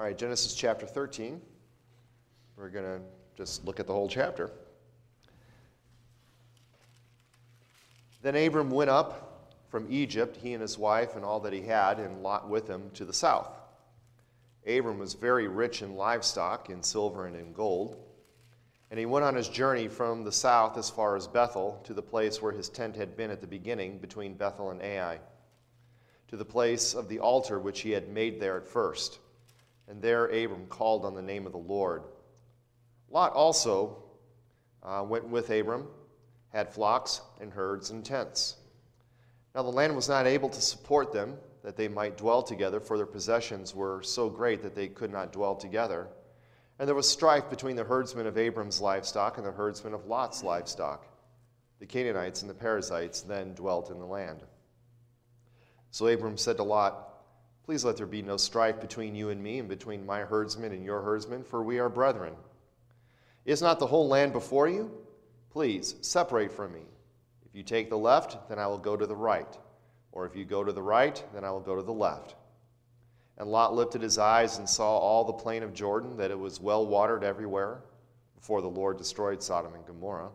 All right, Genesis chapter 13. We're going to just look at the whole chapter. Then Abram went up from Egypt, he and his wife and all that he had, and Lot with him to the south. Abram was very rich in livestock, in silver and in gold. And he went on his journey from the south as far as Bethel, to the place where his tent had been at the beginning, between Bethel and Ai, to the place of the altar which he had made there at first. And there Abram called on the name of the Lord. Lot also uh, went with Abram, had flocks and herds and tents. Now the land was not able to support them, that they might dwell together, for their possessions were so great that they could not dwell together. And there was strife between the herdsmen of Abram's livestock and the herdsmen of Lot's livestock. The Canaanites and the Perizzites then dwelt in the land. So Abram said to Lot, Please let there be no strife between you and me, and between my herdsmen and your herdsmen, for we are brethren. Is not the whole land before you? Please separate from me. If you take the left, then I will go to the right. Or if you go to the right, then I will go to the left. And Lot lifted his eyes and saw all the plain of Jordan, that it was well watered everywhere, before the Lord destroyed Sodom and Gomorrah,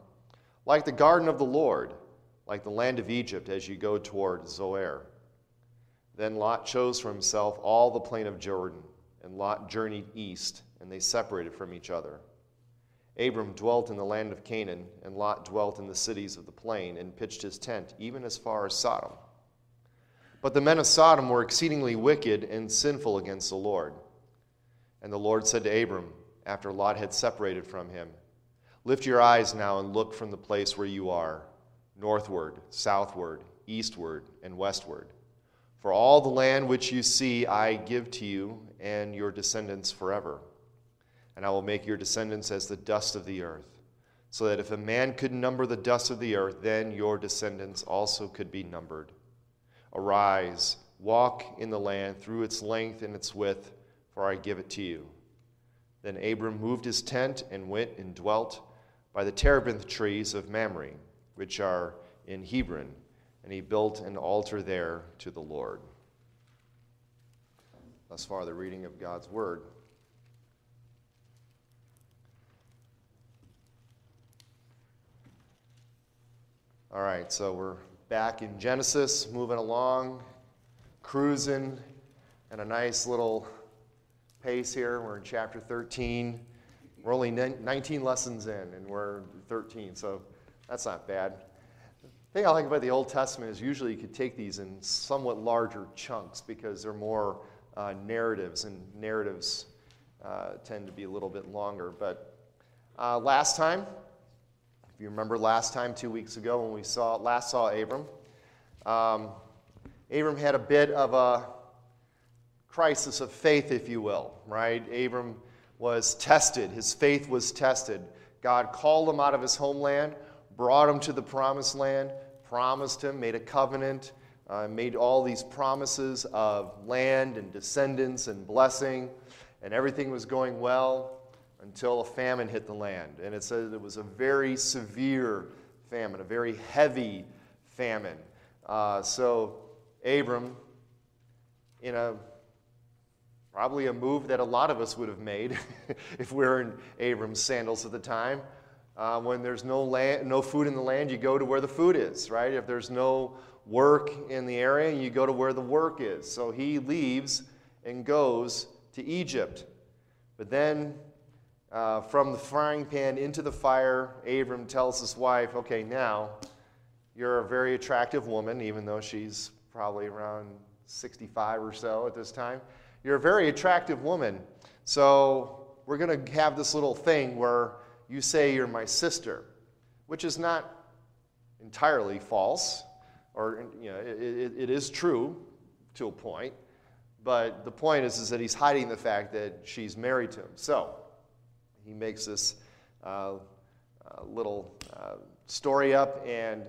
like the garden of the Lord, like the land of Egypt as you go toward Zoar. Then Lot chose for himself all the plain of Jordan, and Lot journeyed east, and they separated from each other. Abram dwelt in the land of Canaan, and Lot dwelt in the cities of the plain, and pitched his tent even as far as Sodom. But the men of Sodom were exceedingly wicked and sinful against the Lord. And the Lord said to Abram, after Lot had separated from him, Lift your eyes now and look from the place where you are, northward, southward, eastward, and westward. For all the land which you see I give to you and your descendants forever. And I will make your descendants as the dust of the earth, so that if a man could number the dust of the earth, then your descendants also could be numbered. Arise, walk in the land through its length and its width, for I give it to you. Then Abram moved his tent and went and dwelt by the terebinth trees of Mamre, which are in Hebron, and he built an altar there to the Lord. Thus far, the reading of God's word. All right, so we're back in Genesis, moving along, cruising at a nice little pace here. We're in chapter 13. We're only 19 lessons in, and we're 13, so that's not bad. Thing I like about the Old Testament is usually you could take these in somewhat larger chunks because they're more uh, narratives, and narratives uh, tend to be a little bit longer. But uh, last time, if you remember last time, two weeks ago, when we saw last saw Abram, um, Abram had a bit of a crisis of faith, if you will, right? Abram was tested. His faith was tested. God called him out of his homeland, brought him to the promised land, promised him, made a covenant, uh, made all these promises of land and descendants and blessing, and everything was going well until a famine hit the land. And it says it was a very severe famine, a very heavy famine. Uh, so Abram, in a probably a move that a lot of us would have made if we were in Abram's sandals at the time. Uh, when there's no, land, no food in the land, you go to where the food is, right? If there's no work in the area, you go to where the work is. So he leaves and goes to Egypt. But then uh, from the frying pan into the fire, Abram tells his wife, Okay, now you're a very attractive woman, even though she's probably around 65 or so at this time. You're a very attractive woman. So we're going to have this little thing where you say you're my sister, which is not entirely false, or you know, it, it, it is true to a point. But the point is, is that he's hiding the fact that she's married to him. So he makes this uh, uh, little uh, story up, and,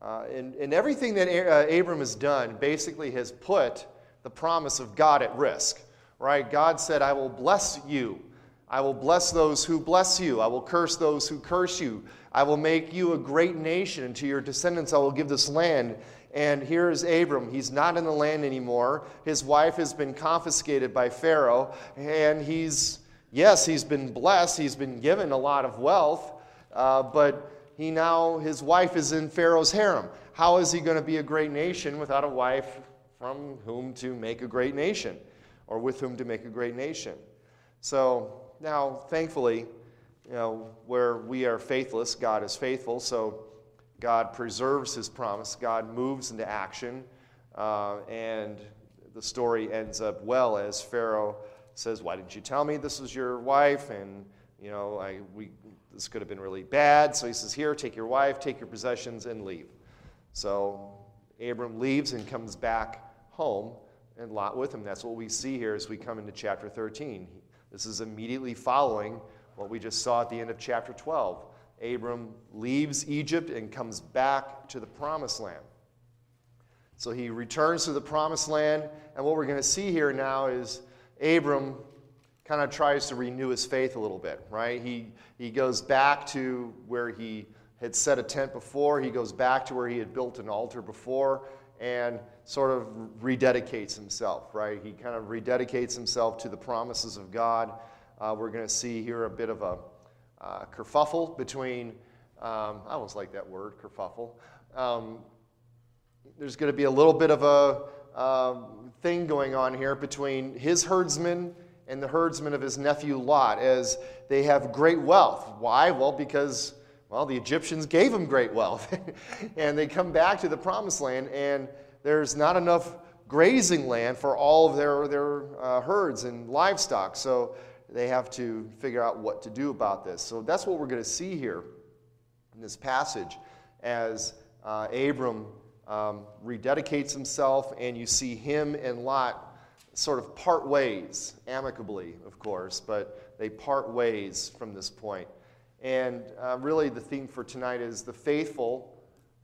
uh, and, and everything that a- uh, Abram has done basically has put the promise of God at risk. Right? God said, I will bless you. I will bless those who bless you. I will curse those who curse you. I will make you a great nation, and to your descendants I will give this land. And here's Abram. He's not in the land anymore. His wife has been confiscated by Pharaoh. And he's, yes, he's been blessed. He's been given a lot of wealth. Uh, but he now, his wife is in Pharaoh's harem. How is he going to be a great nation without a wife from whom to make a great nation or with whom to make a great nation? So now, thankfully, you know, where we are faithless, God is faithful. So God preserves his promise. God moves into action. Uh, and the story ends up well as Pharaoh says, Why didn't you tell me this was your wife? And, you know, I, we, this could have been really bad. So he says, Here, take your wife, take your possessions, and leave. So Abram leaves and comes back home, and Lot with him. That's what we see here as we come into chapter 13. This is immediately following what we just saw at the end of chapter 12. Abram leaves Egypt and comes back to the promised land. So he returns to the promised land, and what we're going to see here now is Abram kind of tries to renew his faith a little bit, right? He, he goes back to where he had set a tent before, he goes back to where he had built an altar before, and sort of rededicates himself, right? He kind of rededicates himself to the promises of God. Uh, we're going to see here a bit of a uh, kerfuffle between, um, I always like that word, kerfuffle. Um, there's going to be a little bit of a um, thing going on here between his herdsmen and the herdsmen of his nephew Lot as they have great wealth. Why? Well, because, well, the Egyptians gave them great wealth. and they come back to the promised land, and there's not enough grazing land for all of their, their uh, herds and livestock. So they have to figure out what to do about this. So that's what we're going to see here in this passage as uh, Abram um, rededicates himself, and you see him and Lot sort of part ways, amicably, of course, but they part ways from this point. And uh, really, the theme for tonight is the faithful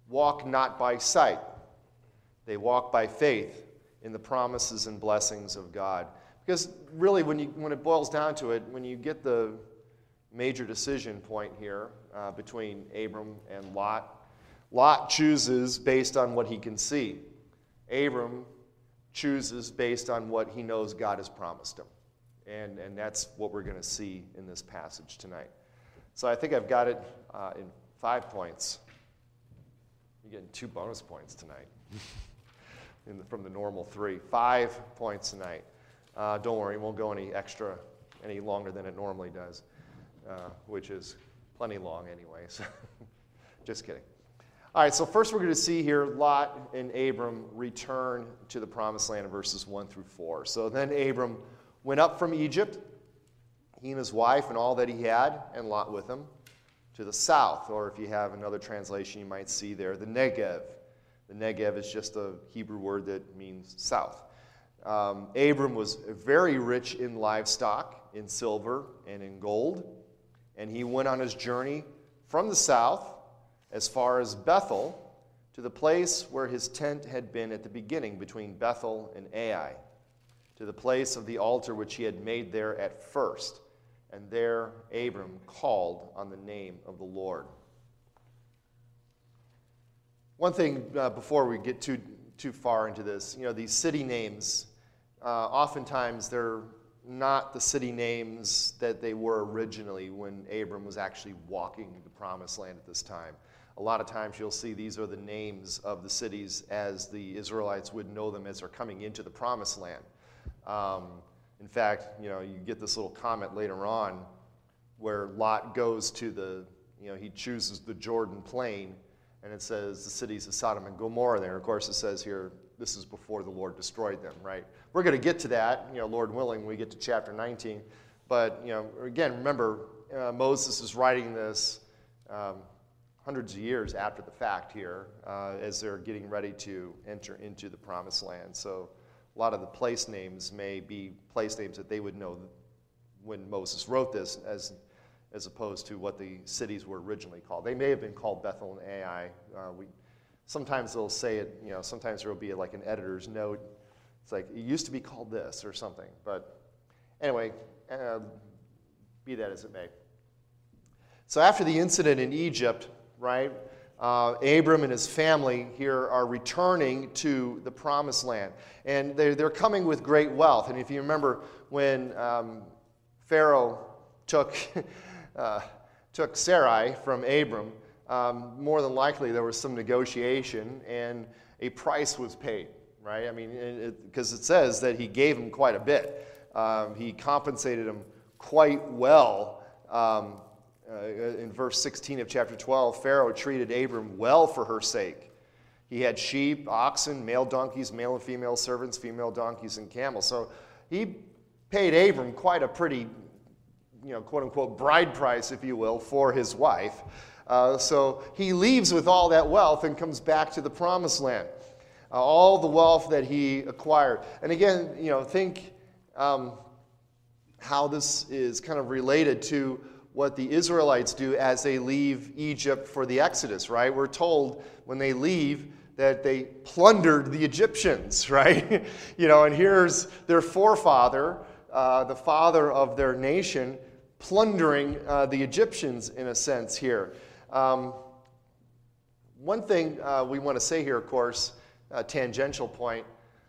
walk not by sight, they walk by faith in the promises and blessings of God. Because really, when, you, when it boils down to it, when you get the major decision point here uh, between Abram and Lot, Lot chooses based on what he can see. Abram chooses based on what he knows God has promised him. And, and that's what we're going to see in this passage tonight. So I think I've got it uh, in five points. You're getting two bonus points tonight the, from the normal three. Five points tonight. Uh, don't worry, it won't go any extra, any longer than it normally does, uh, which is plenty long anyway. So just kidding. All right, so first we're going to see here Lot and Abram return to the promised land in verses 1 through 4. So then Abram went up from Egypt, he and his wife and all that he had, and Lot with him, to the south. Or if you have another translation, you might see there the Negev. The Negev is just a Hebrew word that means south. Um, Abram was very rich in livestock, in silver, and in gold. And he went on his journey from the south as far as Bethel to the place where his tent had been at the beginning between Bethel and Ai, to the place of the altar which he had made there at first. And there Abram called on the name of the Lord. One thing uh, before we get too, too far into this, you know, these city names uh, oftentimes they're not the city names that they were originally when Abram was actually walking the promised land at this time. A lot of times you'll see these are the names of the cities as the Israelites would know them as they're coming into the promised land. Um, in fact, you know, you get this little comment later on where Lot goes to the, you know, he chooses the Jordan plain, and it says the cities of Sodom and Gomorrah there. Of course, it says here this is before the Lord destroyed them, right? We're going to get to that, you know, Lord willing, when we get to chapter 19. But, you know, again, remember, uh, Moses is writing this um, hundreds of years after the fact here uh, as they're getting ready to enter into the promised land. So a lot of the place names may be place names that they would know when Moses wrote this as, as opposed to what the cities were originally called. They may have been called Bethel and Ai. Uh, we, sometimes they'll say it, you know, sometimes there will be like an editor's note. It's like, it used to be called this or something. But anyway, uh, be that as it may. So after the incident in Egypt, right, uh, Abram and his family here are returning to the promised land. And they're, they're coming with great wealth. And if you remember when um, Pharaoh took, uh, took Sarai from Abram, um, more than likely there was some negotiation and a price was paid, right? I mean, because it, it, says that he gave him quite a bit. Um, he compensated him quite well. Uh, in verse 16 of chapter 12, Pharaoh treated Abram well for her sake. He had sheep, oxen, male donkeys, male and female servants, female donkeys, and camels. So he paid Abram quite a pretty, you know, quote unquote, bride price, if you will, for his wife. Uh, so he leaves with all that wealth and comes back to the promised land. Uh, all the wealth that he acquired. And again, you know, think um, how this is kind of related to what the Israelites do as they leave Egypt for the Exodus, right? We're told when they leave that they plundered the Egyptians, right? you know, and here's their forefather, uh, the father of their nation, plundering uh, the Egyptians in a sense here. Um, one thing uh, we want to say here, of course, a tangential point,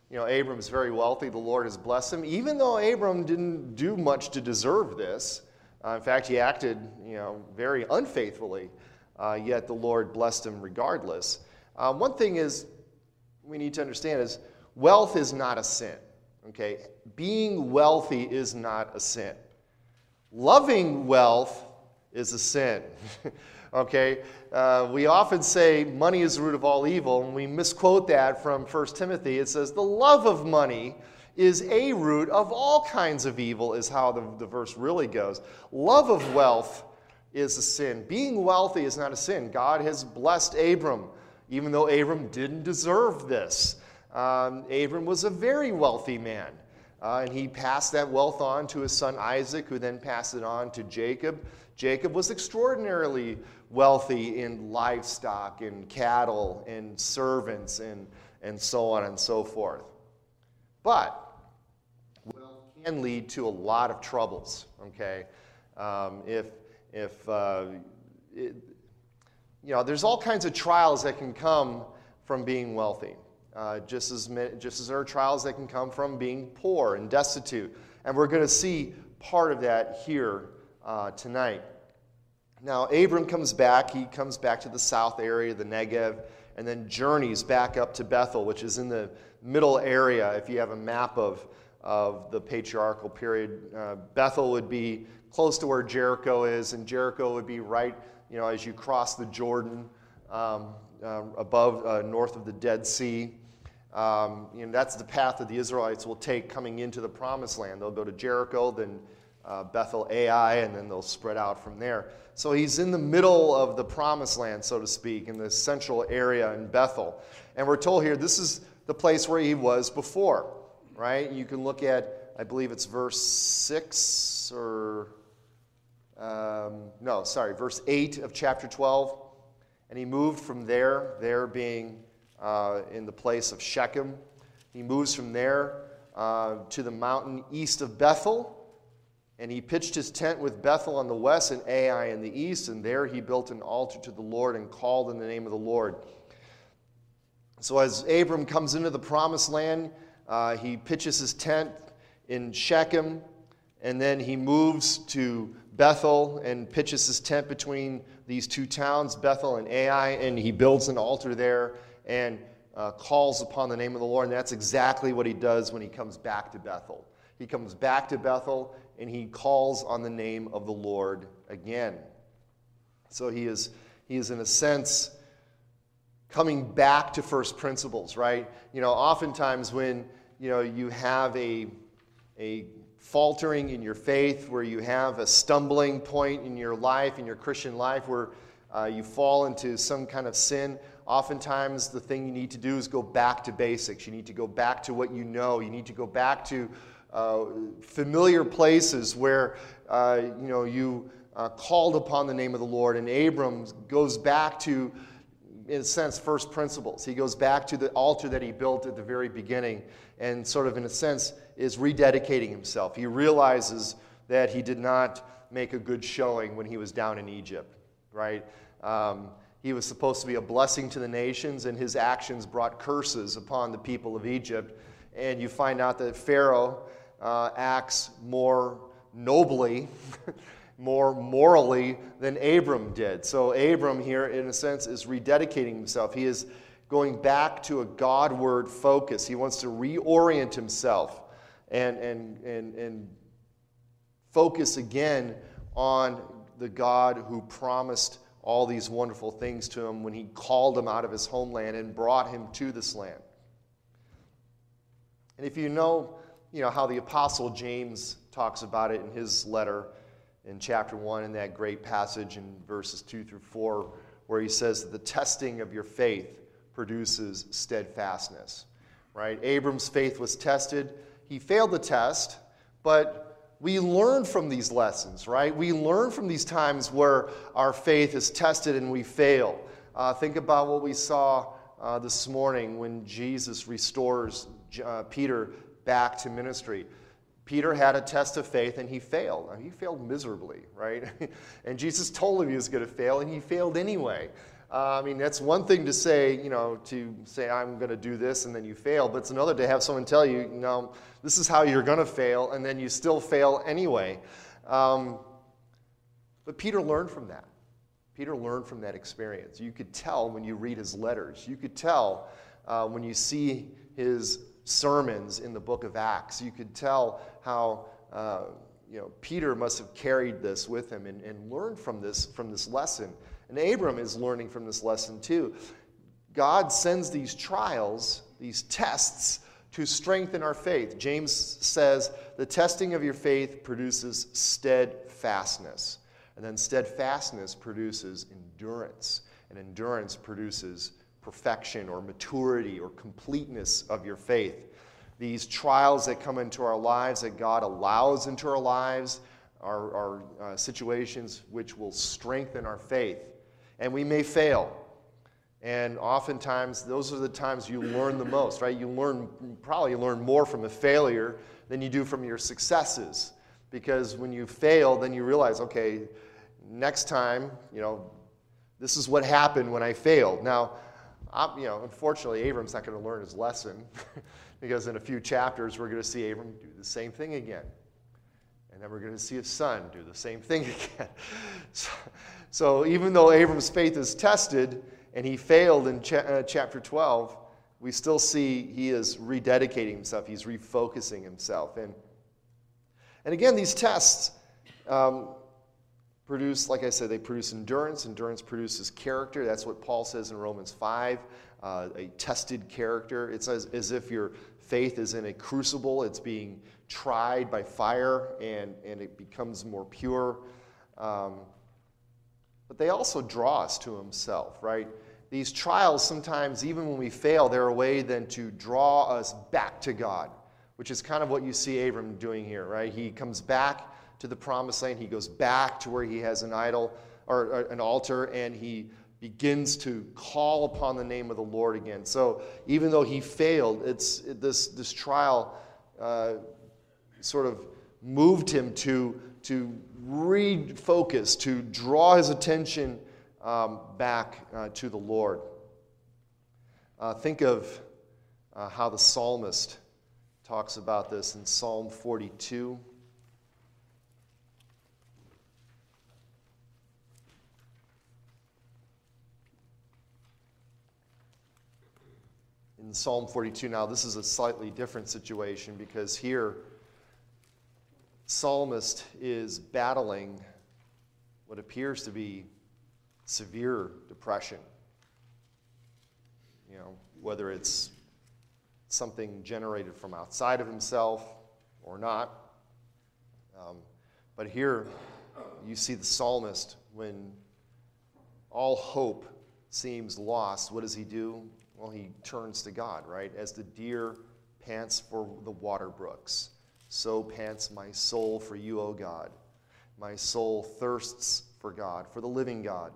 you know, Abram's very wealthy. The Lord has blessed him. Even though Abram didn't do much to deserve this, uh, in fact, he acted, you know, very unfaithfully, uh, yet the Lord blessed him regardless. Uh, one thing is we need to understand is wealth is not a sin. Okay, being wealthy is not a sin. Loving wealth is a sin. okay, uh, we often say money is the root of all evil, and we misquote that from 1 Timothy. It says the love of money is a root of all kinds of evil, is how the, the verse really goes. Love of wealth is a sin. Being wealthy is not a sin. God has blessed Abram, even though Abram didn't deserve this. Um, Abram was a very wealthy man. Uh, and he passed that wealth on to his son Isaac, who then passed it on to Jacob. Jacob was extraordinarily wealthy in livestock and cattle and servants and, and so on and so forth. But can lead to a lot of troubles, okay? Um, if, if uh, it, you know, there's all kinds of trials that can come from being wealthy, uh, just, as, just as there are trials that can come from being poor and destitute. And we're going to see part of that here uh, tonight. Now, Abram comes back. He comes back to the south area, the Negev, and then journeys back up to Bethel, which is in the middle area if you have a map of of the patriarchal period. Uh, Bethel would be close to where Jericho is, and Jericho would be right, you know, as you cross the Jordan, um, uh, above, uh, north of the Dead Sea. Um, you know, that's the path that the Israelites will take coming into the promised land. They'll go to Jericho, then uh, Bethel Ai, and then they'll spread out from there. So he's in the middle of the promised land, so to speak, in the central area in Bethel. And we're told here this is the place where he was before right? You can look at, I believe it's verse 6 or, um, no, sorry, verse 8 of chapter 12. And he moved from there, there being uh, in the place of Shechem. He moves from there uh, to the mountain east of Bethel. And he pitched his tent with Bethel on the west and Ai in the east. And there he built an altar to the Lord and called in the name of the Lord. So as Abram comes into the promised land, uh, he pitches his tent in Shechem, and then he moves to Bethel and pitches his tent between these two towns, Bethel and Ai, and he builds an altar there and uh, calls upon the name of the Lord. And that's exactly what he does when he comes back to Bethel. He comes back to Bethel and he calls on the name of the Lord again. So he is, he is in a sense, coming back to first principles, right? You know, oftentimes when you know you have a a faltering in your faith, where you have a stumbling point in your life, in your Christian life, where uh, you fall into some kind of sin, oftentimes the thing you need to do is go back to basics. You need to go back to what you know. You need to go back to uh, familiar places where uh, you know you uh, called upon the name of the Lord. And Abram goes back to in a sense, first principles. He goes back to the altar that he built at the very beginning and, sort of, in a sense, is rededicating himself. He realizes that he did not make a good showing when he was down in Egypt, right? Um, he was supposed to be a blessing to the nations, and his actions brought curses upon the people of Egypt. And you find out that Pharaoh uh, acts more nobly, more morally than Abram did. So, Abram here, in a sense, is rededicating himself. He is going back to a Godward focus. He wants to reorient himself and, and, and, and focus again on the God who promised all these wonderful things to him when he called him out of his homeland and brought him to this land. And if you know, you know how the apostle James talks about it in his letter in chapter 1 in that great passage in verses 2 through 4 where he says that the testing of your faith produces steadfastness. Right? Abram's faith was tested. He failed the test, but we learn from these lessons, right? We learn from these times where our faith is tested and we fail. Uh, think about what we saw uh, this morning when Jesus restores uh, Peter back to ministry. Peter had a test of faith and he failed. He failed miserably, right? and Jesus told him he was going to fail and he failed anyway. Uh, I mean, that's one thing to say, you know, to say, I'm going to do this, and then you fail. But it's another to have someone tell you, know, this is how you're going to fail, and then you still fail anyway. Um, but Peter learned from that. Peter learned from that experience. You could tell when you read his letters. You could tell uh, when you see his sermons in the book of Acts. You could tell how uh, you know Peter must have carried this with him and, and learned from this from this lesson. And Abram is learning from this lesson too. God sends these trials, these tests, to strengthen our faith. James says, the testing of your faith produces steadfastness. And then steadfastness produces endurance. And endurance produces perfection or maturity or completeness of your faith. These trials that come into our lives, that God allows into our lives, are, uh, situations which will strengthen our faith and we may fail. And oftentimes, those are the times you learn the most, right? You learn, probably learn more from a failure than you do from your successes. Because when you fail, then you realize, okay, next time, you know, this is what happened when I failed. Now, I'm, you know, unfortunately, Abram's not going to learn his lesson because in a few chapters, we're going to see Abram do the same thing again. And then we're going to see his son do the same thing again. So, so even though Abram's faith is tested and he failed in cha- uh, chapter 12, we still see he is rededicating himself, he's refocusing himself. And, and again, these tests um, produce, like I said, they produce endurance. Endurance produces character. That's what Paul says in Romans 5 uh, a tested character. It's as, as if your faith is in a crucible, it's being tried by fire, and, and it becomes more pure. Um, but they also draw us to Himself, right? These trials, sometimes, even when we fail, they're a way then to draw us back to God, which is kind of what you see Abram doing here, right? He comes back to the promised land, he goes back to where he has an idol or, or an altar, and he begins to call upon the name of the Lord again. So even though he failed, it's it, this this trial uh, sort of moved him to to refocus, to draw his attention um, back uh, to the Lord. Uh, think of uh, how the psalmist talks about this in Psalm 42. In Psalm 42, now this is a slightly different situation because here, psalmist is battling what appears to be severe depression. You know, whether it's something generated from outside of himself or not. Um, but here you see the psalmist when all hope seems lost, what does he do? Well, he turns to God, right? As the deer pants for the water brooks so pants my soul for you, O God. My soul thirsts for God, for the living God.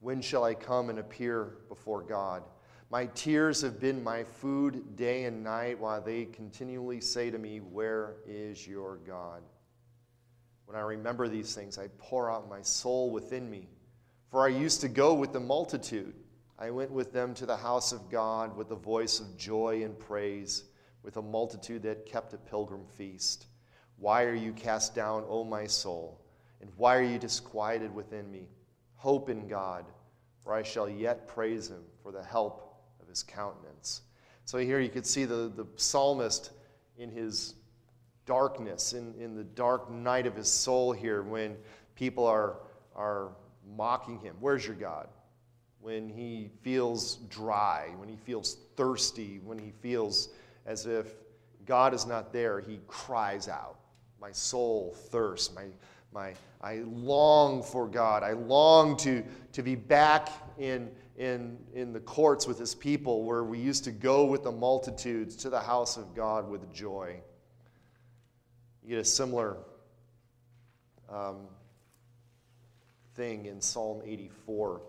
When shall I come and appear before God? My tears have been my food day and night while they continually say to me, Where is your God? When I remember these things, I pour out my soul within me. For I used to go with the multitude. I went with them to the house of God with a voice of joy and praise, with a multitude that kept a pilgrim feast. Why are you cast down, O my soul? And why are you disquieted within me? Hope in God, for I shall yet praise him for the help of his countenance. So here you could see the, the psalmist in his darkness, in, in the dark night of his soul here, when people are, are mocking him. Where's your God? When he feels dry, when he feels thirsty, when he feels as if God is not there, he cries out. My soul thirsts. My, my, I long for God. I long to, to be back in, in, in the courts with his people where we used to go with the multitudes to the house of God with joy. You get a similar um, thing in Psalm 84.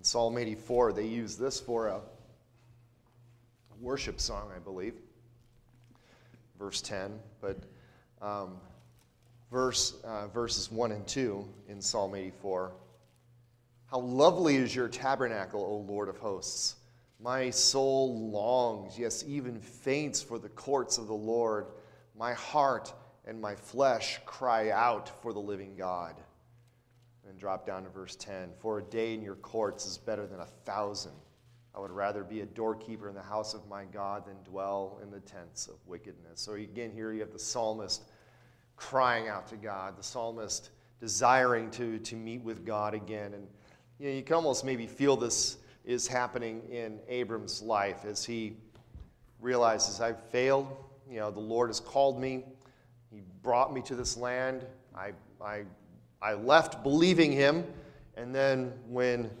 In Psalm 84, they use this for a worship song, I believe. Verse 10. But um, verse, uh, verses 1 and 2 in Psalm 84. How lovely is your tabernacle, O Lord of hosts! My soul longs, yes, even faints for the courts of the Lord. My heart and my flesh cry out for the living God. Drop down to verse 10. For a day in your courts is better than a thousand. I would rather be a doorkeeper in the house of my God than dwell in the tents of wickedness. So again, here you have the psalmist crying out to God, the psalmist desiring to, to meet with God again. And you, know, you can almost maybe feel this is happening in Abram's life as he realizes, I've failed. You know, the Lord has called me. He brought me to this land. I, I, I left believing him. And then when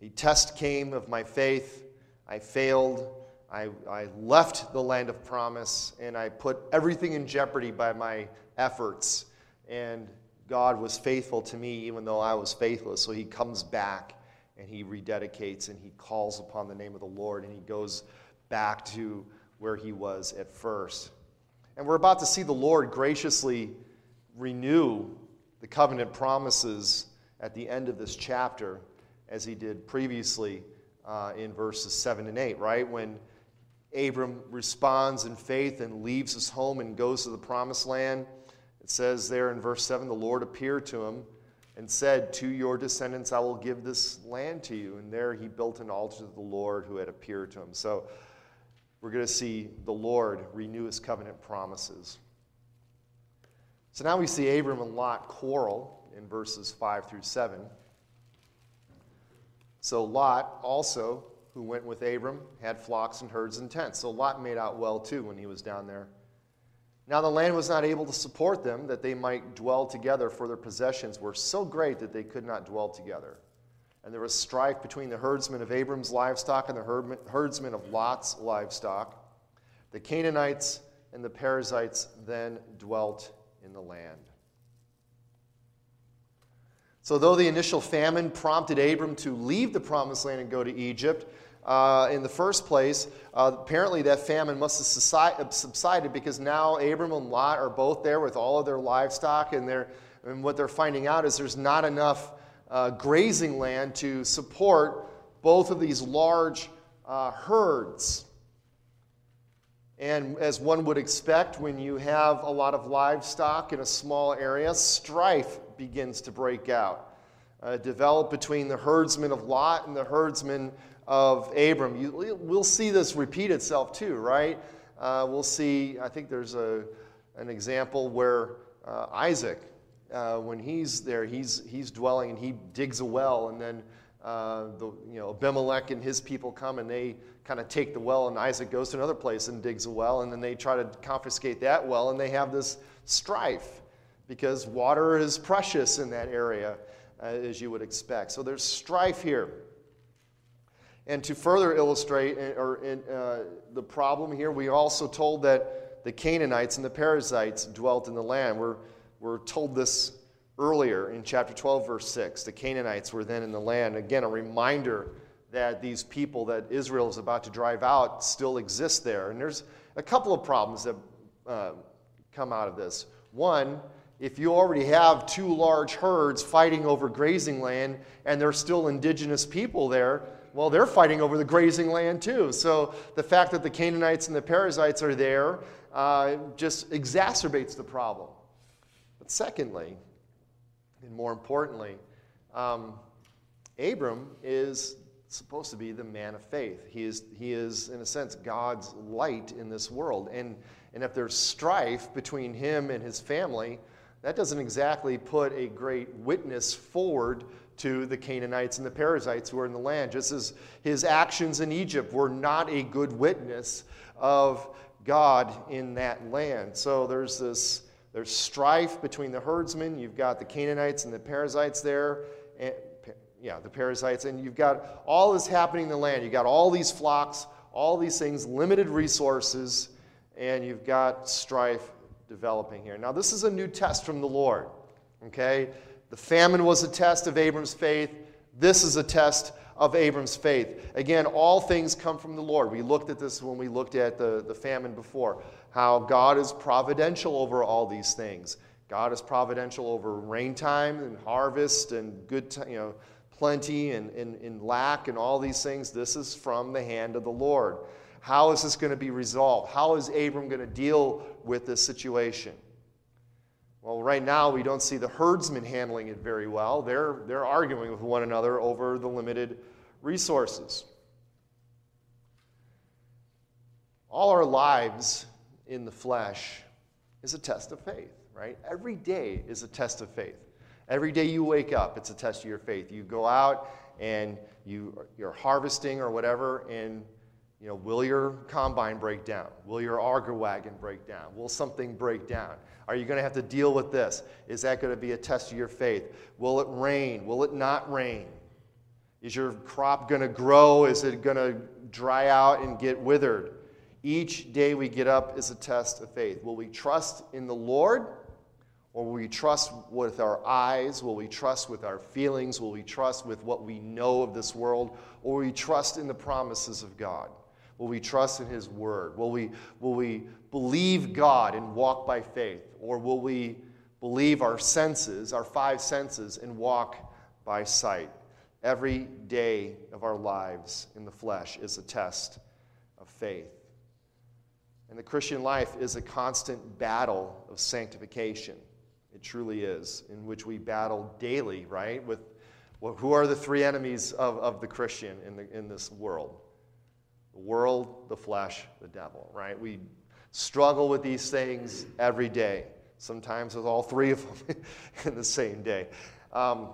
a test came of my faith, I failed. I, I left the land of promise and I put everything in jeopardy by my efforts. And God was faithful to me even though I was faithless. So he comes back and he rededicates and he calls upon the name of the Lord and he goes back to where he was at first. And we're about to see the Lord graciously renew the covenant promises at the end of this chapter as he did previously uh, in verses 7 and 8, right? When Abram responds in faith and leaves his home and goes to the promised land. It says there in verse 7 the Lord appeared to him and said, To your descendants I will give this land to you. And there he built an altar to the Lord who had appeared to him. So we're going to see the Lord renew his covenant promises. So now we see Abram and Lot quarrel in verses 5 through 7. So Lot also who went with Abram had flocks and herds and tents. So Lot made out well too when he was down there. Now the land was not able to support them, that they might dwell together, for their possessions were so great that they could not dwell together. And there was strife between the herdsmen of Abram's livestock and the herdsmen of Lot's livestock. The Canaanites and the Perizzites then dwelt in the land. So, though the initial famine prompted Abram to leave the promised land and go to Egypt, uh, in the first place, uh, apparently that famine must have subsided because now Abram and Lot are both there with all of their livestock, and, they're, and what they're finding out is there's not enough uh, grazing land to support both of these large uh, herds. And as one would expect, when you have a lot of livestock in a small area, strife begins to break out. Uh, develop between the herdsmen of Lot and the herdsmen of Abram. You, we'll see this repeat itself too, right? Uh, we'll see, I think there's a, an example where uh, Isaac, uh, when he's there, he's, he's dwelling and he digs a well, and then uh, the, you know, Abimelech and his people come and they kind of take the well, and Isaac goes to another place and digs a well, and then they try to confiscate that well, and they have this strife because water is precious in that area, uh, as you would expect. So there's strife here. And to further illustrate uh, or uh, the problem here, we are also told that the Canaanites and the Perizzites dwelt in the land. We're, we're told this earlier in chapter 12, verse 6. The Canaanites were then in the land. Again, a reminder that these people that Israel is about to drive out still exist there. And there's a couple of problems that uh, come out of this. One, if you already have two large herds fighting over grazing land and there's still indigenous people there, well, they're fighting over the grazing land too. So the fact that the Canaanites and the Perizzites are there uh, just exacerbates the problem. But secondly, and more importantly, um, Abram is supposed to be the man of faith. He is, he is, in a sense, God's light in this world. And, and if there's strife between him and his family, that doesn't exactly put a great witness forward to the Canaanites and the Perizzites who are in the land, just as his actions in Egypt were not a good witness of God in that land. So there's this there's strife between the herdsmen. You've got the Canaanites and the Perizzites there. And, yeah, the parasites, And you've got all this happening in the land. You've got all these flocks, all these things, limited resources, and you've got strife developing here. Now, this is a new test from the Lord. Okay? The famine was a test of Abram's faith. This is a test of Abram's faith. Again, all things come from the Lord. We looked at this when we looked at the, the famine before, how God is providential over all these things. God is providential over rain time and harvest and good, t- you know, plenty and, and lack and all these things. This is from the hand of the Lord. How is this going to be resolved? How is Abram going to deal with this situation? Well, right now, we don't see the herdsmen handling it very well. They're, they're arguing with one another over the limited resources. All our lives in the flesh is a test of faith, right? Every day is a test of faith. Every day you wake up, it's a test of your faith. You go out and you, you're harvesting or whatever, and you know, will your combine break down? Will your auger wagon break down? Will something break down? Are you going to have to deal with this? Is that going to be a test of your faith? Will it rain? Will it not rain? Is your crop going to grow? Is it going to dry out and get withered? Each day we get up is a test of faith. Will we trust in the Lord? Or will we trust with our eyes? Will we trust with our feelings? Will we trust with what we know of this world? Or will we trust in the promises of God? Will we trust in His Word? Will we, will we believe God and walk by faith? Or will we believe our senses, our five senses, and walk by sight? Every day of our lives in the flesh is a test of faith. And the Christian life is a constant battle of sanctification. It truly is, in which we battle daily, right? With well, who are the three enemies of, of the Christian in, the, in this world? the world, the flesh, the devil, right? We struggle with these things every day, sometimes with all three of them in the same day. Um,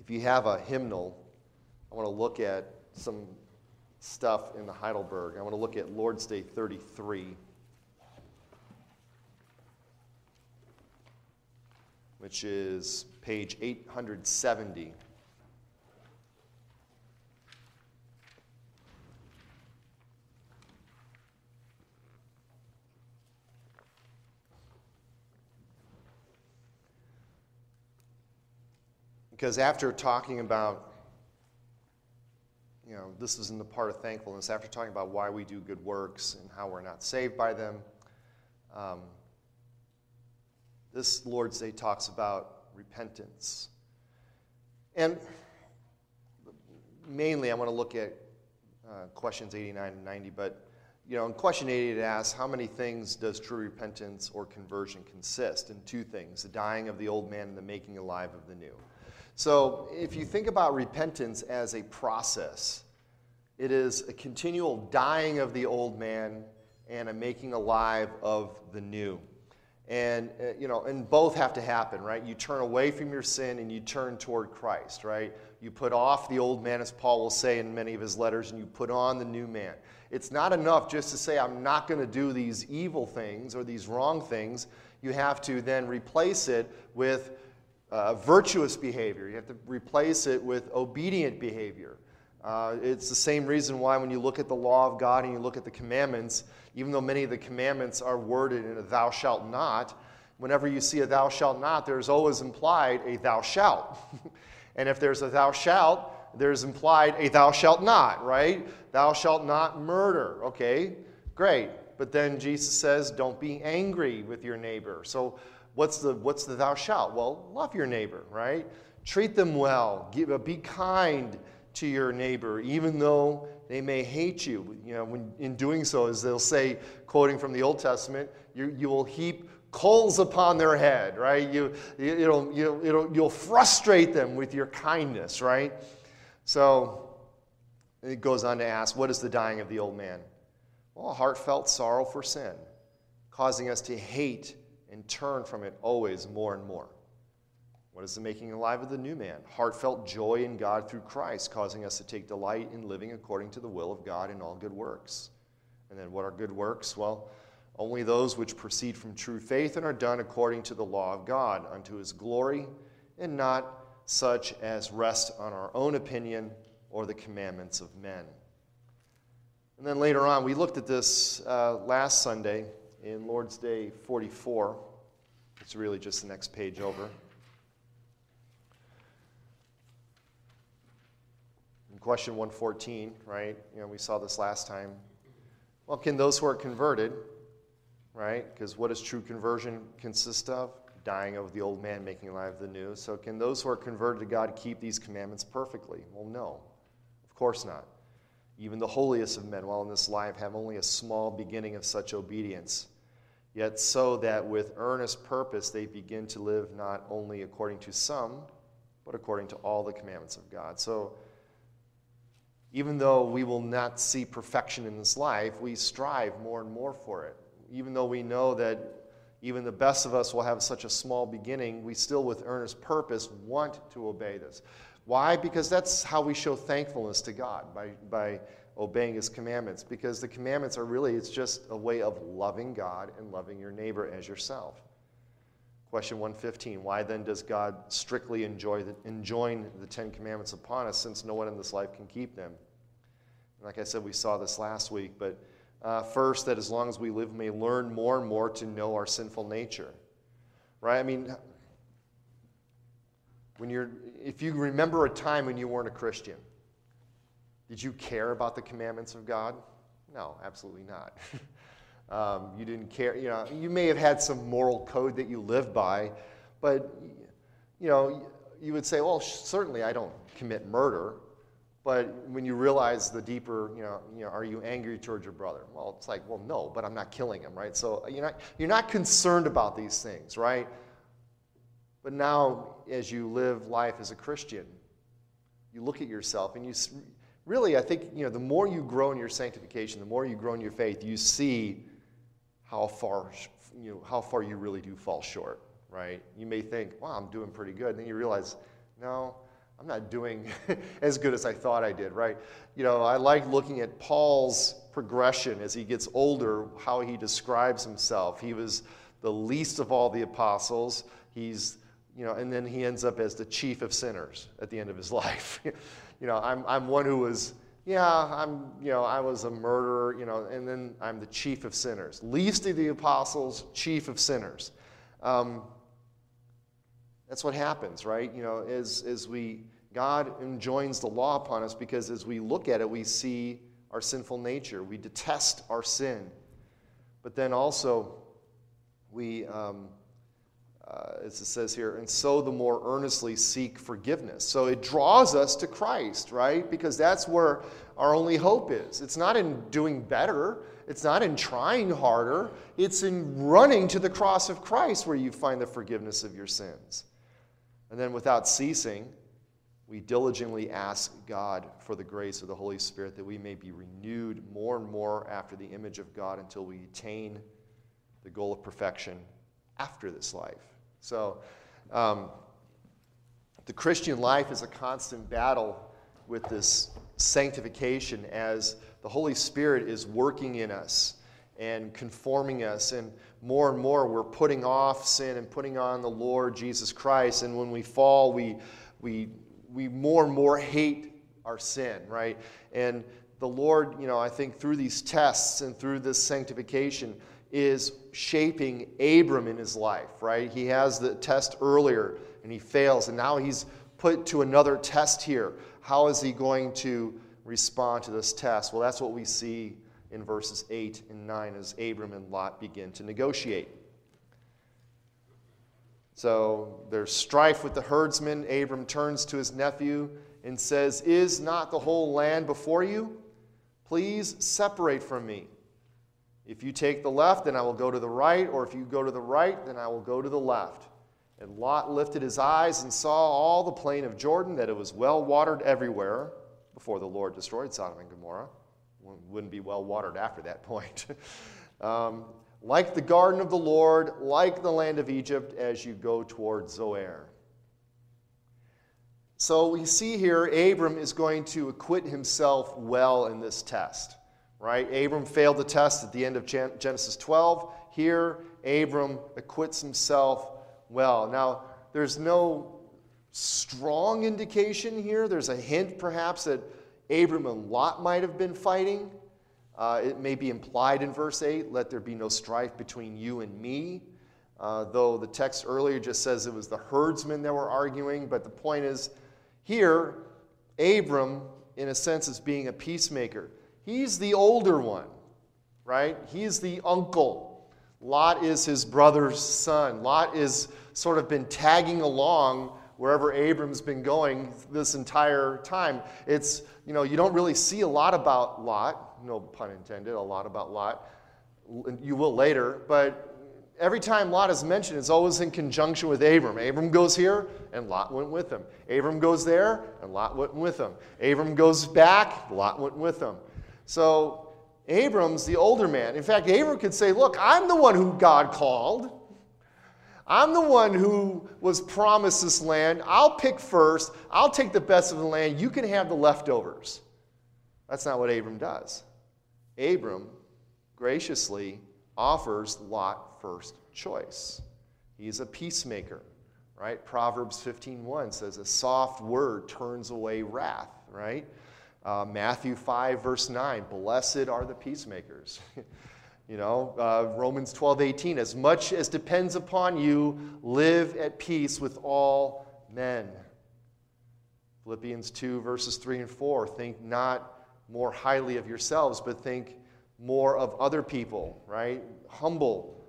if you have a hymnal, I want to look at some stuff in the Heidelberg. I want to look at Lord's Day 33. Which is page 870. Because after talking about, you know, this is in the part of thankfulness, after talking about why we do good works and how we're not saved by them, um, this Lord's Day talks about repentance. And mainly, I want to look at uh, questions 89 and 90, but you know, in question 80, it asks, How many things does true repentance or conversion consist? In two things the dying of the old man and the making alive of the new. So, if you think about repentance as a process, it is a continual dying of the old man and a making alive of the new. And, uh, you know, and both have to happen, right? You turn away from your sin and you turn toward Christ, right? You put off the old man, as Paul will say in many of his letters, and you put on the new man. It's not enough just to say, I'm not going to do these evil things or these wrong things. You have to then replace it with uh, virtuous behavior. You have to replace it with obedient behavior. Uh, it's the same reason why, when you look at the law of God and you look at the commandments, even though many of the commandments are worded in a thou shalt not, whenever you see a thou shalt not, there's always implied a thou shalt. and if there's a thou shalt, there's implied a thou shalt not, right? Thou shalt not murder. Okay, great. But then Jesus says, don't be angry with your neighbor. So what's the, what's the thou shalt? Well, love your neighbor, right? Treat them well. Give, be kind to your neighbor, even though they may hate you. You know, when, in doing so, as they'll say, quoting from the Old Testament, you, you will heap coals upon their head, right? You, it'll, you, it'll, you'll frustrate them with your kindness, right? So it goes on to ask, what is the dying of the old man? Well, heartfelt sorrow for sin, causing us to hate and turn from it always more and more. What is the making alive of the new man? Heartfelt joy in God through Christ, causing us to take delight in living according to the will of God in all good works. And then what are good works? Well, only those which proceed from true faith and are done according to the law of God, unto his glory, and not such as rest on our own opinion or the commandments of men. And then later on, we looked at this uh, last Sunday in Lord's Day 44. It's really just the next page over. Question 114, right? You know, we saw this last time. Well, can those who are converted, right? Because what does true conversion consist of? Dying of the old man, making alive the new. So, can those who are converted to God keep these commandments perfectly? Well, no, of course not. Even the holiest of men, while in this life, have only a small beginning of such obedience. Yet, so that with earnest purpose they begin to live not only according to some, but according to all the commandments of God. So, even though we will not see perfection in this life, we strive more and more for it. Even though we know that even the best of us will have such a small beginning, we still, with earnest purpose, want to obey this. Why? Because that's how we show thankfulness to God, by, by obeying His commandments. Because the commandments are really, it's just a way of loving God and loving your neighbor as yourself. Question 115 Why then does God strictly enjoy the, enjoin the Ten Commandments upon us since no one in this life can keep them? And Like I said, we saw this last week, but uh, first, that as long as we live, we may learn more and more to know our sinful nature. Right? I mean, when you're, if you remember a time when you weren't a Christian, did you care about the commandments of God? No, absolutely not. um, you didn't care. You know, you may have had some moral code that you lived by, but you know, you would say, well, certainly I don't commit murder. But when you realize the deeper, you know, you know, are you angry towards your brother? Well, it's like, well, no, but I'm not killing him, right? So you're not, you're not concerned about these things, right? But now, as you live life as a Christian, you look at yourself and you really, I think, you know, the more you grow in your sanctification, the more you grow in your faith, you see how far, you know, how far you really do fall short, right? You may think, wow, I'm doing pretty good. And then you realize, no, I'm not doing as good as I thought I did, right? You know, I like looking at Paul's progression as he gets older, how he describes himself. He was the least of all the apostles. He's, you know, and then he ends up as the chief of sinners at the end of his life. you know, I'm, I'm one who was, yeah, I'm, you know, I was a murderer, you know, and then I'm the chief of sinners. Least of the apostles, chief of sinners. Um, that's what happens, right? You know, as, as we, God enjoins the law upon us because as we look at it, we see our sinful nature. We detest our sin. But then also, we, um, uh, as it says here, and so the more earnestly seek forgiveness. So it draws us to Christ, right? Because that's where our only hope is. It's not in doing better, it's not in trying harder, it's in running to the cross of Christ where you find the forgiveness of your sins. And then without ceasing, we diligently ask God for the grace of the Holy Spirit that we may be renewed more and more after the image of God until we attain the goal of perfection after this life. So, um, the Christian life is a constant battle with this sanctification as the Holy Spirit is working in us and conforming us. And more and more, we're putting off sin and putting on the Lord Jesus Christ. And when we fall, we, we, we more and more hate our sin, right? And the Lord, you know, I think through these tests and through this sanctification, is shaping Abram in his life, right? He has the test earlier and he fails, and now he's put to another test here. How is he going to respond to this test? Well, that's what we see in verses 8 and 9 as Abram and Lot begin to negotiate. So there's strife with the herdsman. Abram turns to his nephew and says, Is not the whole land before you? Please separate from me. If you take the left, then I will go to the right, or if you go to the right, then I will go to the left. And Lot lifted his eyes and saw all the plain of Jordan, that it was well watered everywhere before the Lord destroyed Sodom and Gomorrah. Wouldn't be well watered after that point. um, like the garden of the Lord, like the land of Egypt, as you go toward Zoar. So we see here Abram is going to acquit himself well in this test, right? Abram failed the test at the end of Genesis 12. Here, Abram acquits himself well. Now, there's no strong indication here. There's a hint, perhaps, that Abram and Lot might have been fighting. Uh, it may be implied in verse 8 let there be no strife between you and me. Uh, though the text earlier just says it was the herdsmen that were arguing, but the point is here, Abram, in a sense, is being a peacemaker. He's the older one, right? He's the uncle. Lot is his brother's son. Lot is sort of been tagging along wherever Abram's been going this entire time. It's, you know, you don't really see a lot about Lot no pun intended, a lot about Lot. You will later, but every time Lot is mentioned, it's always in conjunction with Abram. Abram goes here, and Lot went with him. Abram goes there, and Lot went with him. Abram goes back, Lot went with him. So Abram's the older man. In fact, Abram could say, Look, I'm the one who God called. I'm the one who was promised this land. I'll pick first. I'll take the best of the land. You can have the leftovers. That's not what Abram does. Abram graciously offers Lot first choice. He's a peacemaker, right? Proverbs 15:1 says, "A soft word turns away wrath." Right? Uh, Matthew 5 verse 9, "Blessed are the peacemakers." you know, uh, Romans 12:18, "As much as depends upon you, live at peace with all men." Philippians 2 verses 3 and 4, "Think not." more highly of yourselves, but think more of other people, right? Humble,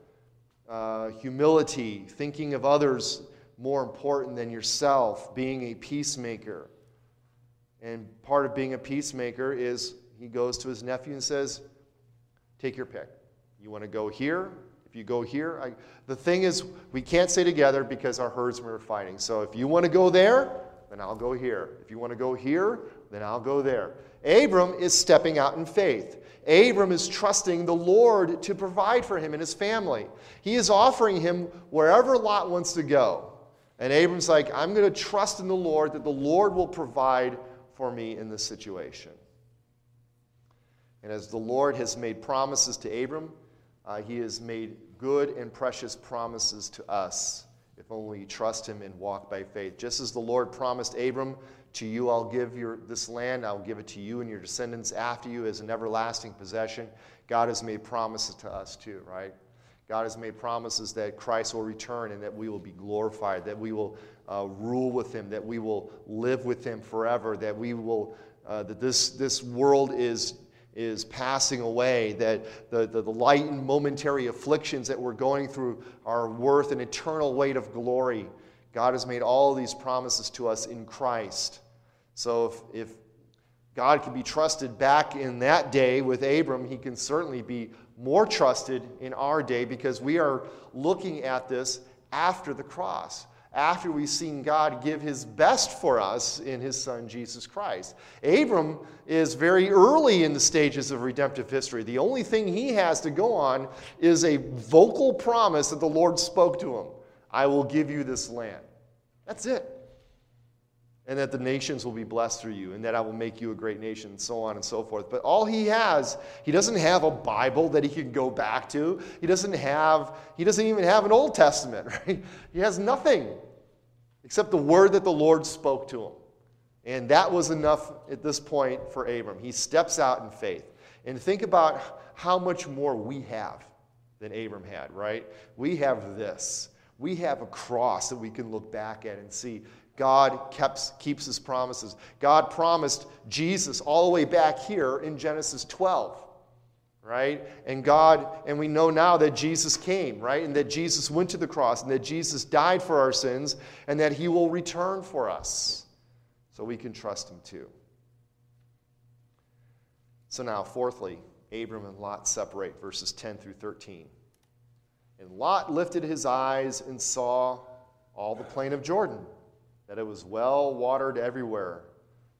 uh, humility, thinking of others more important than yourself, being a peacemaker. And part of being a peacemaker is he goes to his nephew and says, Take your pick. You want to go here? If you go here, I, the thing is, we can't stay together because our herds were fighting. So if you want to go there, then I'll go here. If you want to go here, then I'll go there. Abram is stepping out in faith. Abram is trusting the Lord to provide for him and his family. He is offering him wherever Lot wants to go. And Abram's like, I'm going to trust in the Lord that the Lord will provide for me in this situation. And as the Lord has made promises to Abram, uh, he has made good and precious promises to us if only you trust him and walk by faith. Just as the Lord promised Abram to you I'll give your, this land, I'll give it to you and your descendants after you as an everlasting possession. God has made promises to us too, right? God has made promises that Christ will return and that we will be glorified, that we will uh, rule with him, that we will live with him forever, that we will, uh, that this, this world is, is passing away, that the, the, the light and momentary afflictions that we're going through are worth an eternal weight of glory. God has made all these promises to us in Christ. So if, if God can be trusted back in that day with Abram, he can certainly be more trusted in our day because we are looking at this after the cross, after we've seen God give his best for us in his son Jesus Christ. Abram is very early in the stages of redemptive history. The only thing he has to go on is a vocal promise that the Lord spoke to him. I will give you this land. That's it. And that the nations will be blessed through you, and that I will make you a great nation, and so on and so forth. But all he has, he doesn't have a Bible that he can go back to. He doesn't have, he doesn't even have an Old Testament, right? He has nothing except the word that the Lord spoke to him. And that was enough at this point for Abram. He steps out in faith. And think about how much more we have than Abram had, right? We have this. We have a cross that we can look back at and see God kept, keeps his promises. God promised Jesus all the way back here in Genesis 12 right? And God, and we know now that Jesus came, right? And that Jesus went to the cross and that Jesus died for our sins and that he will return for us. So we can trust him too. So now, fourthly, Abram and Lot separate, verses 10 through 13. And Lot lifted his eyes and saw all the plain of Jordan, that it was well watered everywhere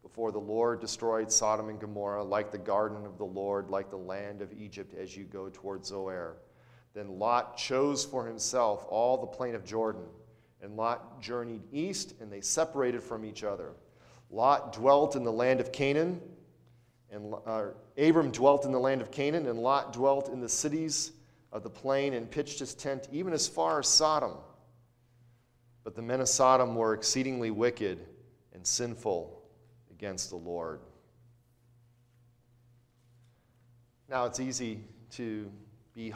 before the Lord destroyed Sodom and Gomorrah, like the garden of the Lord, like the land of Egypt as you go toward Zoar. Then Lot chose for himself all the plain of Jordan, and Lot journeyed east, and they separated from each other. Lot dwelt in the land of Canaan, and uh, Abram dwelt in the land of Canaan, and Lot dwelt in the cities of the plain and pitched his tent even as far as Sodom. But the men of Sodom were exceedingly wicked and sinful against the Lord. Now, it's easy to be,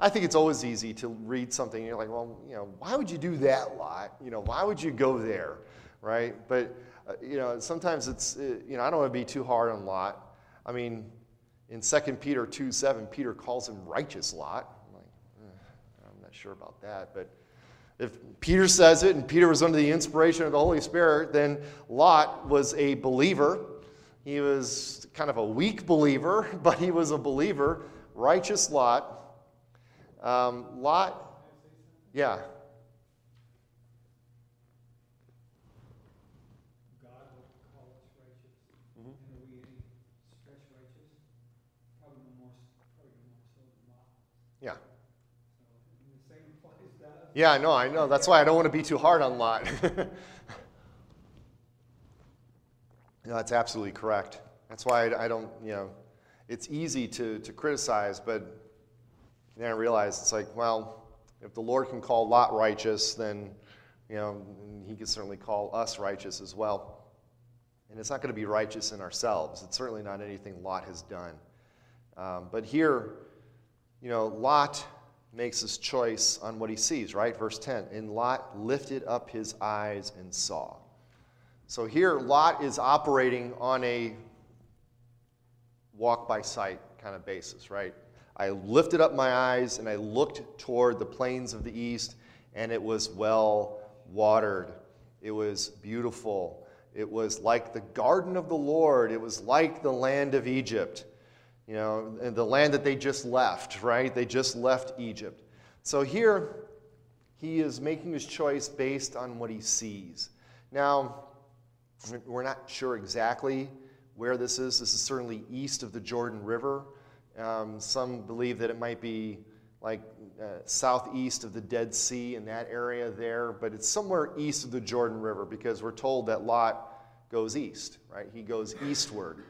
I think it's always easy to read something and you're like, well, you know, why would you do that Lot? You know, why would you go there, right? But, uh, you know, sometimes it's, uh, you know, I don't want to be too hard on Lot. I mean, in 2 Peter 2 7, Peter calls him righteous Lot. I'm like, eh, I'm not sure about that, but if Peter says it and Peter was under the inspiration of the Holy Spirit, then Lot was a believer. He was kind of a weak believer, but he was a believer. Righteous Lot. Um, Lot, yeah. Yeah, no, I know. That's why I don't want to be too hard on Lot. no, that's absolutely correct. That's why I, I, don't, you know, it's easy to, to criticize, but then I realize it's like, well, if the Lord can call Lot righteous, then, you know, he can certainly call us righteous as well. And it's not going to be righteous in ourselves. It's certainly not anything Lot has done. Um, but here, you know, Lot makes his choice on what he sees, right? Verse 10 And Lot lifted up his eyes and saw. So here, Lot is operating on a walk by sight kind of basis, right? I lifted up my eyes and I looked toward the plains of the east, and it was well watered. It was beautiful. It was like the garden of the Lord. It was like the land of Egypt you know, the land that they just left, right? They just left Egypt. So here, he is making his choice based on what he sees. Now, we're not sure exactly where this is. This is certainly east of the Jordan River. Um, some believe that it might be like uh, southeast of the Dead Sea in that area there, but it's somewhere east of the Jordan River because we're told that Lot goes east, right? He goes eastward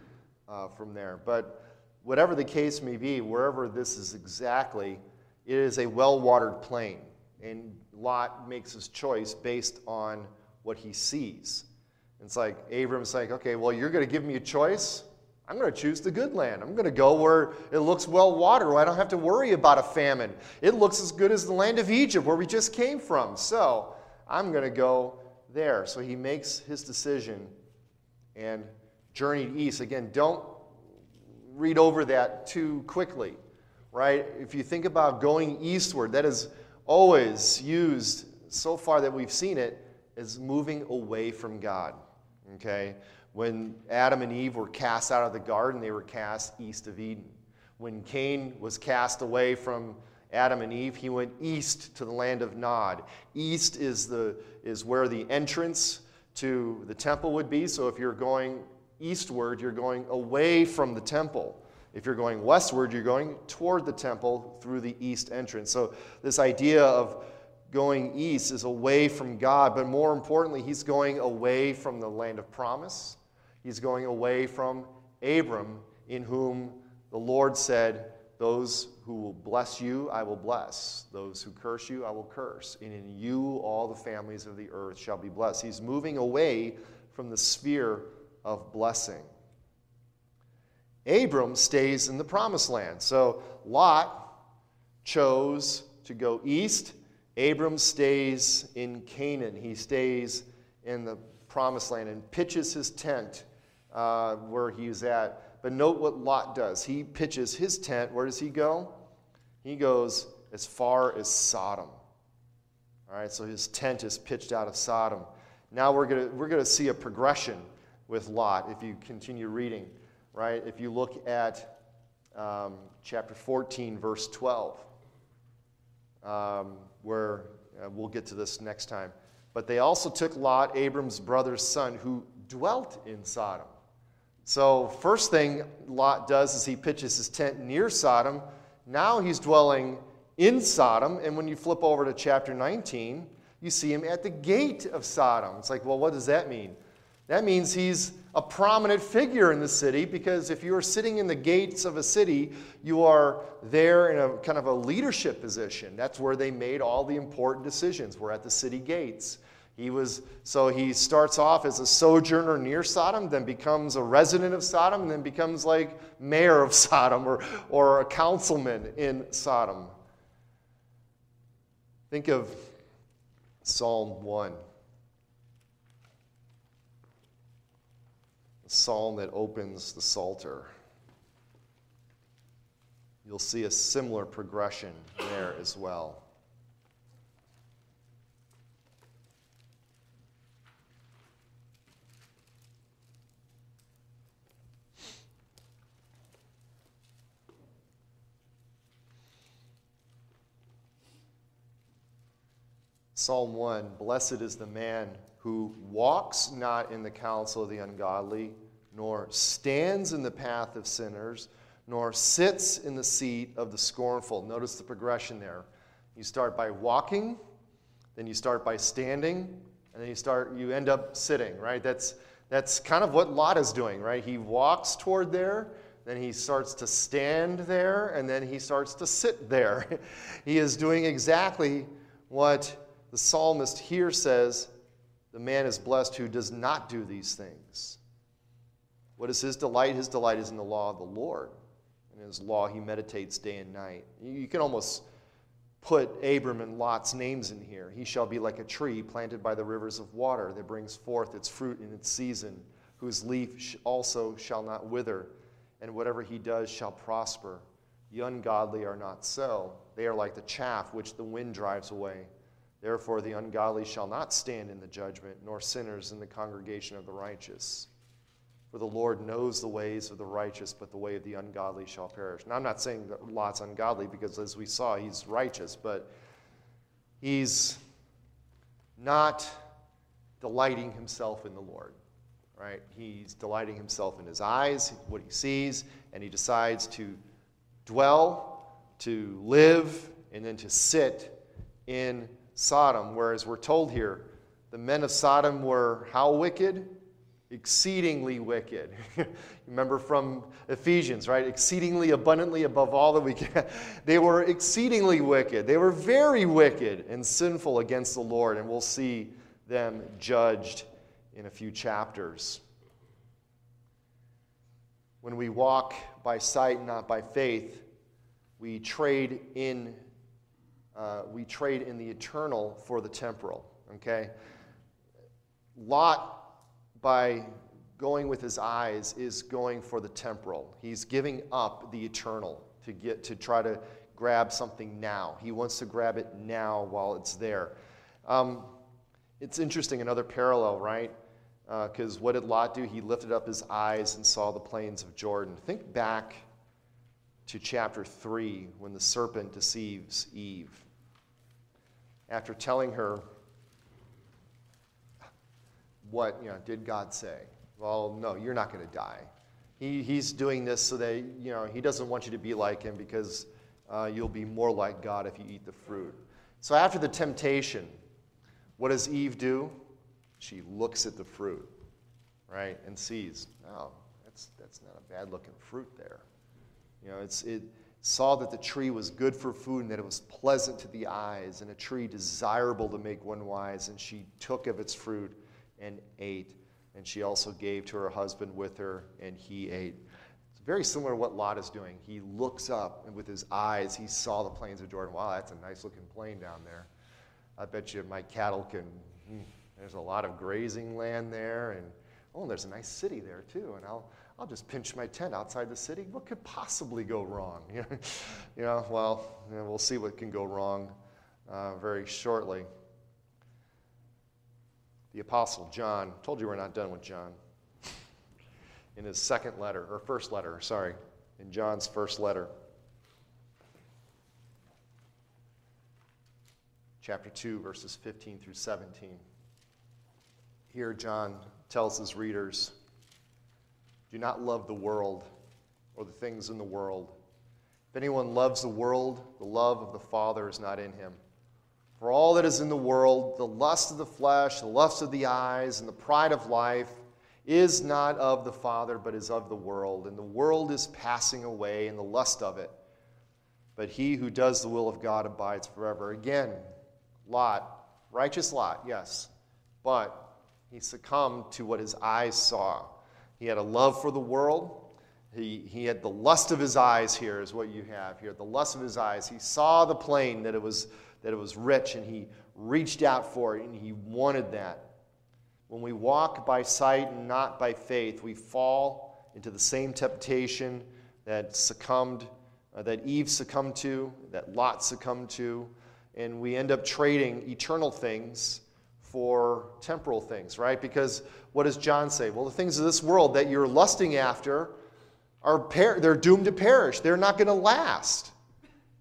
uh, from there. But whatever the case may be, wherever this is exactly, it is a well watered plain. And Lot makes his choice based on what he sees. It's like Abram's like, okay, well, you're going to give me a choice. I'm going to choose the good land. I'm going to go where it looks well watered, where I don't have to worry about a famine. It looks as good as the land of Egypt, where we just came from. So I'm going to go there. So he makes his decision and journeyed east. Again, don't read over that too quickly, right? If you think about going eastward, that is always used so far that we've seen it as moving away from God, okay? When Adam and Eve were cast out of the garden, they were cast east of Eden. When Cain was cast away from Adam and Eve, he went east to the land of Nod. East is, the, is where the entrance to the temple would be. So if you're going eastward, you're going away from the temple. If you're going westward, you're going toward the temple through the east entrance. So, this idea of going east is away from God, but more importantly, he's going away from the land of promise. He's going away from Abram, in whom the Lord said, Those who will bless you, I will bless. Those who curse you, I will curse. And in you, all the families of the earth shall be blessed. He's moving away from the sphere of blessing. Abram stays in the promised land. So Lot chose to go east. Abram stays in Canaan. He stays in the promised land and pitches his tent uh, where he's at. But note what Lot does. He pitches his tent. Where does he go? He goes as far as Sodom. All right, so his tent is pitched out of Sodom. Now we're going we're going to see a progression with Lot if you continue reading, right? If you look at um, chapter 14, verse 12, um, where uh, we'll get to this next time. But they also took Lot, Abram's brother's son, who dwelt in Sodom. So, first thing Lot does is he pitches his tent near Sodom. Now he's dwelling in Sodom. And when you flip over to chapter 19, you see him at the gate of Sodom. It's like, well, what does that mean? That means he's a prominent figure in the city because if you are sitting in the gates of a city, you are there in a kind of a leadership position. That's where they made all the important decisions. We're at the city gates. He was so he starts off as a sojourner near Sodom, then becomes a resident of Sodom, and then becomes like mayor of Sodom or, or a councilman in Sodom. Think of Psalm 1. The psalm that opens the Psalter. You'll see a similar progression there as well. Psalm 1 Blessed is the man who walks not in the counsel of the ungodly, nor stands in the path of sinners, nor sits in the seat of the scornful. Notice the progression there. You start by walking, then you start by standing, and then you start you end up sitting, right? That's that's kind of what Lot is doing, right? He walks toward there, then he starts to stand there, and then he starts to sit there. he is doing exactly what the psalmist here says, The man is blessed who does not do these things. What is his delight? His delight is in the law of the Lord. In his law, he meditates day and night. You can almost put Abram and Lot's names in here. He shall be like a tree planted by the rivers of water that brings forth its fruit in its season, whose leaf also shall not wither, and whatever he does shall prosper. The ungodly are not so. They are like the chaff which the wind drives away. Therefore, the ungodly shall not stand in the judgment, nor sinners in the congregation of the righteous. For the Lord knows the ways of the righteous, but the way of the ungodly shall perish. Now, I'm not saying that Lot's ungodly, because as we saw, he's righteous, but he's not delighting himself in the Lord, right? He's delighting himself in his eyes, what he sees, and he decides to dwell, to live, and then to sit in Sodom, whereas we're told here the men of Sodom were how wicked? Exceedingly wicked. Remember from Ephesians, right? Exceedingly abundantly above all that we can. They were exceedingly wicked. They were very wicked and sinful against the Lord, and we'll see them judged in a few chapters. When we walk by sight, not by faith, we trade in uh, we trade in the eternal for the temporal. Okay? Lot, by going with his eyes, is going for the temporal. He's giving up the eternal to get to try to grab something now. He wants to grab it now while it's there. Um, it's interesting, another parallel, right? Because uh, what did Lot do? He lifted up his eyes and saw the plains of Jordan. Think back to chapter 3 when the serpent deceives Eve. After telling her, what you know, did God say? Well, no, you're not going to die. He, he's doing this so that you know he doesn't want you to be like him because uh, you'll be more like God if you eat the fruit. So after the temptation, what does Eve do? She looks at the fruit, right, and sees, oh, that's that's not a bad looking fruit there. You know, it's, it, saw that the tree was good for food and that it was pleasant to the eyes and a tree desirable to make one wise. And she took of its fruit and ate. And she also gave to her husband with her, and he ate. It's very similar to what Lot is doing. He looks up, and with his eyes, he saw the plains of Jordan. Wow, that's a nice looking plain down there. I bet you my cattle can, hmm, there's a lot of grazing land there, and oh, and there's a nice city there too. And I'll, I'll just pinch my tent outside the city. What could possibly go wrong? you know, well, you know, we'll see what can go wrong uh, very shortly. The Apostle John, told you we're not done with John. In his second letter, or first letter, sorry, in John's first letter, chapter 2, verses 15 through 17. Here, John tells his readers do not love the world or the things in the world. If anyone loves the world, the love of the Father is not in him. For all that is in the world, the lust of the flesh, the lust of the eyes, and the pride of life, is not of the Father, but is of the world. And the world is passing away, and the lust of it. But he who does the will of God abides forever. Again, Lot, righteous Lot, yes, but he succumbed to what his eyes saw. He had a love for the world. He, he had the lust of his eyes here, is what you have here. The lust of his eyes. He saw the plain, that it was, that it was rich, and he reached out for it, and he wanted that. When we walk by sight and not by faith, we fall into the same temptation that succumbed, uh, that Eve succumbed to, that Lot succumbed to, and we end up trading eternal things for temporal things, right? Because what does John say? Well, the things of this world that you're lusting after are per- they're doomed to perish. They're not going to last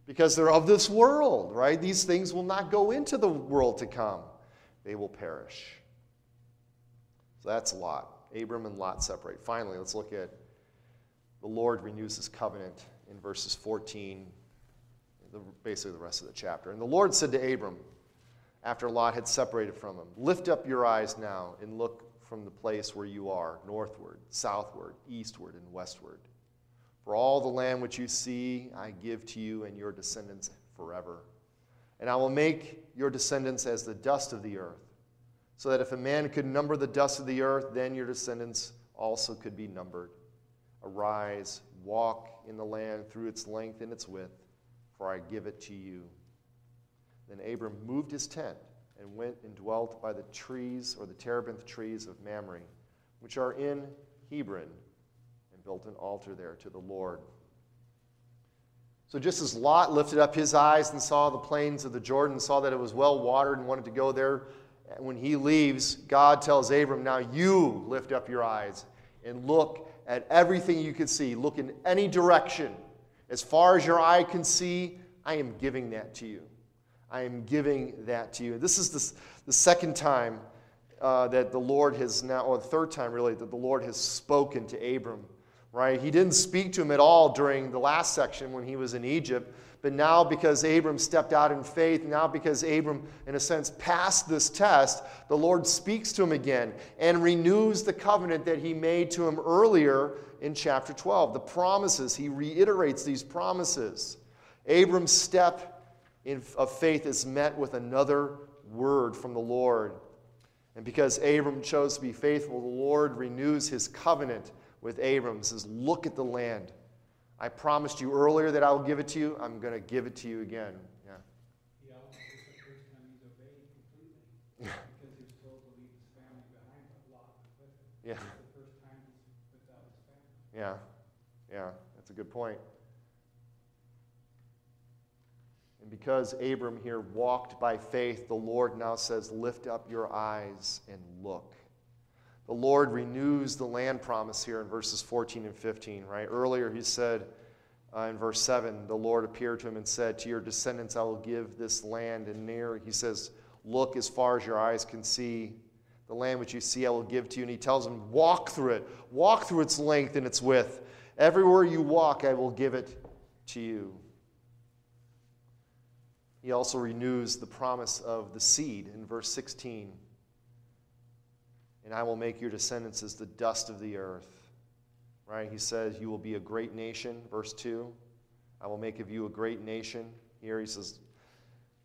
because they're of this world, right? These things will not go into the world to come. They will perish. So that's Lot. Abram and Lot separate. Finally, let's look at the Lord renews his covenant in verses 14, basically the rest of the chapter. And the Lord said to Abram, after Lot had separated from him. Lift up your eyes now and look from the place where you are, northward, southward, eastward, and westward. For all the land which you see, I give to you and your descendants forever. And I will make your descendants as the dust of the earth, so that if a man could number the dust of the earth, then your descendants also could be numbered. Arise, walk in the land through its length and its width, for I give it to you. Then Abram moved his tent and went and dwelt by the trees or the terebinth trees of Mamre, which are in Hebron, built an altar there to the Lord. So just as Lot lifted up his eyes and saw the plains of the Jordan, saw that it was well watered and wanted to go there, And when he leaves, God tells Abram, Now you lift up your eyes and look at everything you can see. Look in any direction. As far as your eye can see, I am giving that to you. I am giving that to you. This is the, the second time uh, that the Lord has now, or the third time really, that the Lord has spoken to Abram, right? He didn't speak to him at all during the last section when he was in Egypt, but now because Abram stepped out in faith, now because Abram, in a sense, passed this test, the Lord speaks to him again and renews the covenant that he made to him earlier in chapter 12. The promises, he reiterates these promises. Abram's step of faith is met with another word from the Lord. And because Abram chose to be faithful, the Lord renews his covenant with Abram. Says, Look at the land. I promised you earlier that I will give it to you. I'm going to give it to you again. Yeah. Yeah, it's the first time he's obeyed completely because he was told to leave his family behind, but Lot was with him. Yeah. It's the first time he's without his family. Yeah. Yeah. That's a good point. And because Abram here walked by faith, the Lord now says, Lift up your eyes and look. The Lord renews the land promise here in verses 14 and 15, right? Earlier he said uh, in verse 7, the Lord appeared to him and said, To your descendants I will give this land. And near, he says, Look as far as your eyes can see. The land which you see I will give to you. And he tells him, Walk through it. Walk through its length and its width. Everywhere you walk, I will give it to you. He also renews the promise of the seed in verse 16. And I will make your descendants as the dust of the earth. Right? He says, You will be a great nation. Verse 2. I will make of you a great nation. Here he says,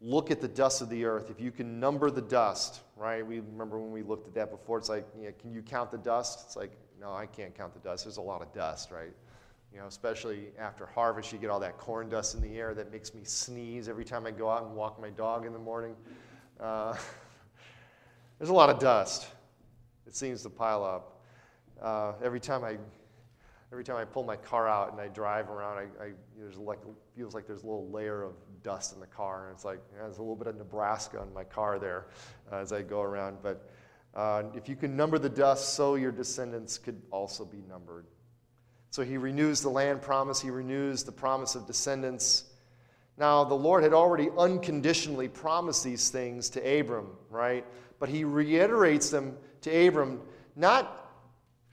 Look at the dust of the earth. If you can number the dust, right? We remember when we looked at that before. It's like, yeah, can you count the dust? It's like, no, I can't count the dust. There's a lot of dust, right? You know, especially after harvest, you get all that corn dust in the air that makes me sneeze every time I go out and walk my dog in the morning. Uh, there's a lot of dust. It seems to pile up. Uh, every time I every time I pull my car out and I drive around, I, I there's like feels like there's a little layer of dust in the car, and it's like yeah, there's a little bit of Nebraska in my car there uh, as I go around. But uh, if you can number the dust, so your descendants could also be numbered. So he renews the land promise. He renews the promise of descendants. Now, the Lord had already unconditionally promised these things to Abram, right? But he reiterates them to Abram, not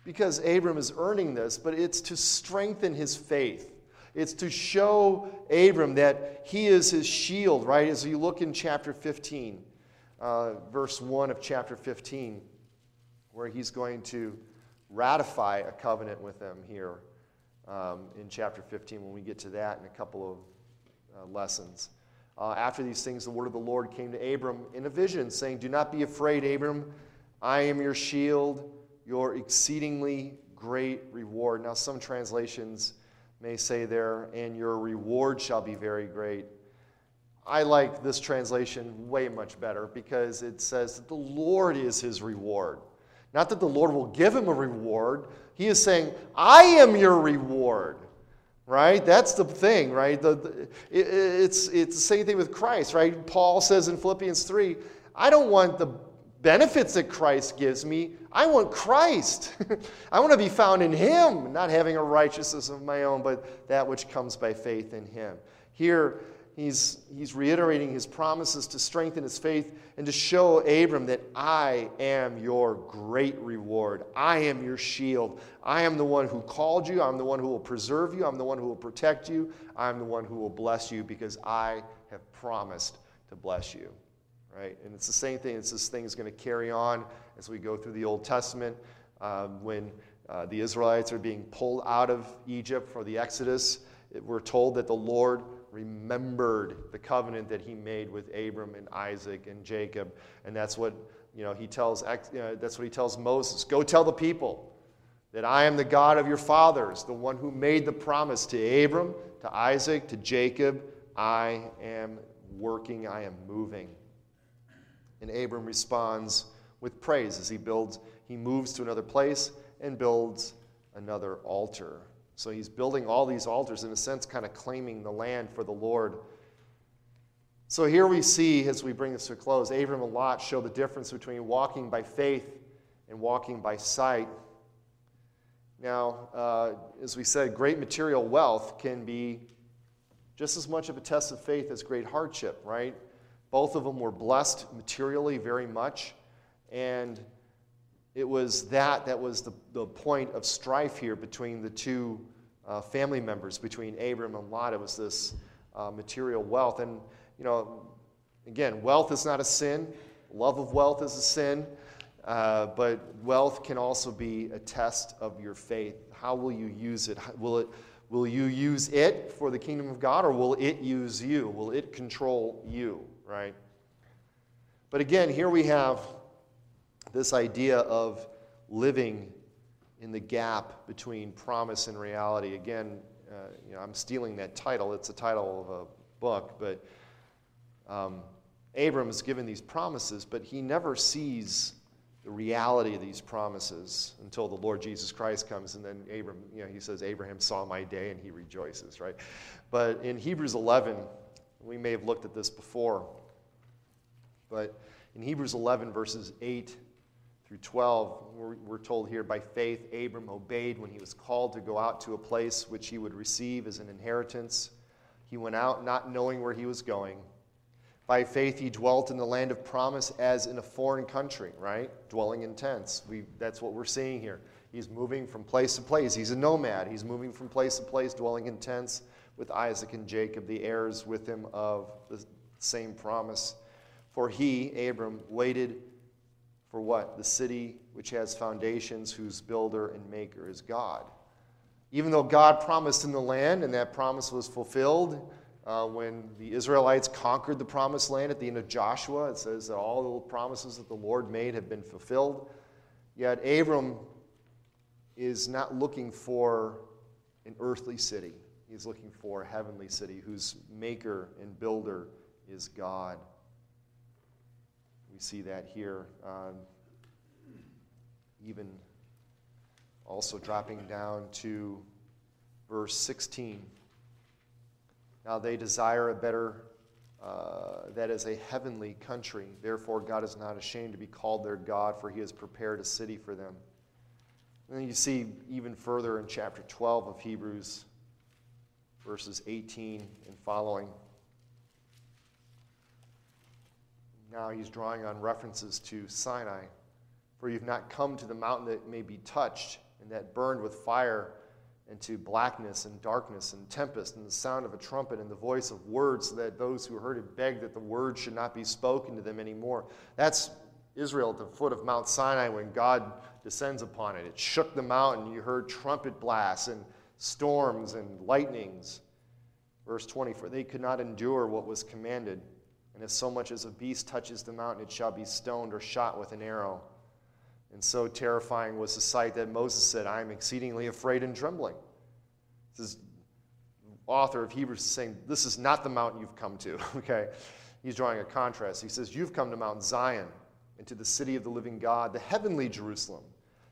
because Abram is earning this, but it's to strengthen his faith. It's to show Abram that he is his shield, right? As you look in chapter 15, uh, verse 1 of chapter 15, where he's going to ratify a covenant with them here um, in chapter 15 when we get to that in a couple of uh, lessons. Uh, after these things, the word of the Lord came to Abram in a vision, saying, Do not be afraid, Abram. I am your shield your exceedingly great reward. Now, some translations may say there, and your reward shall be very great. I like this translation way much better because it says that the Lord is his reward. Not that the Lord will give him a reward. He is saying, I am your reward. Right? That's the thing, right? The, the, it, it's, it's the same thing with Christ, right? Paul says in Philippians 3 I don't want the benefits that Christ gives me. I want Christ. I want to be found in Him, not having a righteousness of my own, but that which comes by faith in Him. Here, he's, he's reiterating his promises to strengthen his faith and to show Abram that I am your great reward. I am your shield. I am the one who called you. I'm the one who will preserve you. I'm the one who will protect you. I'm the one who will bless you because I have promised to bless you right? And it's the same thing. It's this thing is going to carry on as we go through the Old Testament um, when uh, the Israelites are being pulled out of Egypt for the Exodus. It, we're told that the Lord remembered the covenant that he made with Abram and Isaac and Jacob, and that's what you know. He tells uh, that's what he tells Moses. Go tell the people that I am the God of your fathers, the one who made the promise to Abram, to Isaac, to Jacob. I am working. I am moving. And Abram responds with praise as he builds, he moves to another place and builds another altar. So he's building all these altars, in a sense, kind of claiming the land for the Lord. So here we see, as we bring this to a close, Abram and Lot show the difference between walking by faith and walking by sight. Now, uh, as we said, great material wealth can be just as much of a test of faith as great hardship, right? Both of them were blessed materially very much. And it was that that was the, the point of strife here between the two uh, family members, between Abram and Lot. It was this uh, material wealth. And, you know, again, wealth is not a sin, love of wealth is a sin. Uh, but wealth can also be a test of your faith. How will you use it? Will, it? will you use it for the kingdom of God or will it use you? Will it control you? Right? But again, here we have this idea of living in the gap between promise and reality. Again, uh, you know, I'm stealing that title. It's the title of a book, but um, Abram is given these promises, but he never sees the reality of these promises until the Lord Jesus Christ comes. And then Abram, you know, he says, Abraham saw my day and he rejoices, right? But in Hebrews 11, we may have looked at this before. But in Hebrews 11, verses 8 through 12, we're, we're, told here by faith, Abram obeyed when he was called to go out to a place which he would receive as an inheritance. He went out not knowing where he was going. By faith, he dwelt in the land of promise as in a foreign country, right? Dwelling in tents. We, that's what we're seeing here. He's moving from place to place. He's a nomad. He's moving from place to place, dwelling in tents with Isaac and Jacob, the heirs with him of the same promise. For he, Abram, waited for what? The city which has foundations, whose builder and maker is God. Even though God promised in the land, and that promise was fulfilled uh, when the Israelites conquered the promised land at the end of Joshua, it says that all the promises that the Lord made have been fulfilled. Yet Abram is not looking for an earthly city. He's looking for a heavenly city whose maker and builder is God. See that here. Um, even also dropping down to verse 16. Now they desire a better, uh, that is a heavenly country. Therefore, God is not ashamed to be called their God, for he has prepared a city for them. And then you see even further in chapter 12 of Hebrews, verses 18 and following. Now he's drawing on references to Sinai. For you've not come to the mountain that may be touched and that burned with fire and to blackness and darkness and tempest and the sound of a trumpet and the voice of words so that those who heard it begged that the word should not be spoken to them anymore. That's Israel at the foot of Mount Sinai when God descends upon it. It shook the mountain. You heard trumpet blasts and storms and lightnings. Verse 24 they could not endure what was commanded. And if so much as a beast touches the mountain, it shall be stoned or shot with an arrow. And so terrifying was the sight that Moses said, I am exceedingly afraid and trembling. This is author of Hebrews is saying, This is not the mountain you've come to. okay? He's drawing a contrast. He says, You've come to Mount Zion and to the city of the living God, the heavenly Jerusalem,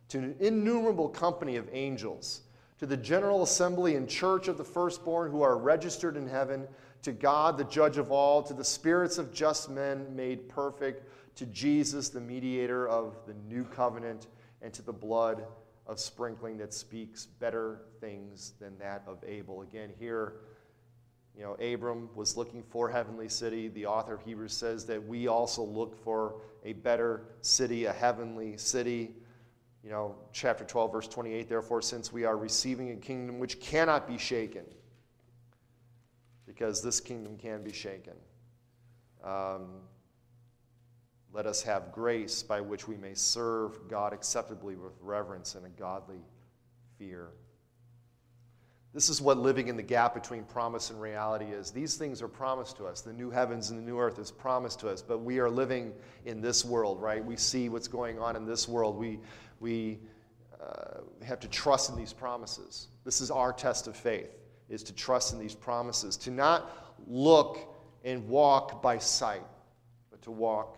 to an innumerable company of angels, to the general assembly and church of the firstborn who are registered in heaven, to God, the judge of all, to the spirits of just men made perfect to Jesus, the mediator of the new covenant, and to the blood of sprinkling that speaks better things than that of Abel. Again, here, you know, Abram was looking for heavenly city. The author of Hebrews says that we also look for a better city, a heavenly city. You know, chapter 12, verse 28, therefore, since we are receiving a kingdom which cannot be shaken, because this kingdom can be shaken. Um, let us have grace by which we may serve God acceptably with reverence and a godly fear. This is what living in the gap between promise and reality is. These things are promised to us. The new heavens and the new earth is promised to us, but we are living in this world, right? We see what's going on in this world. We, we uh, have to trust in these promises. This is our test of faith, is to trust in these promises, to not look and walk by sight, but to walk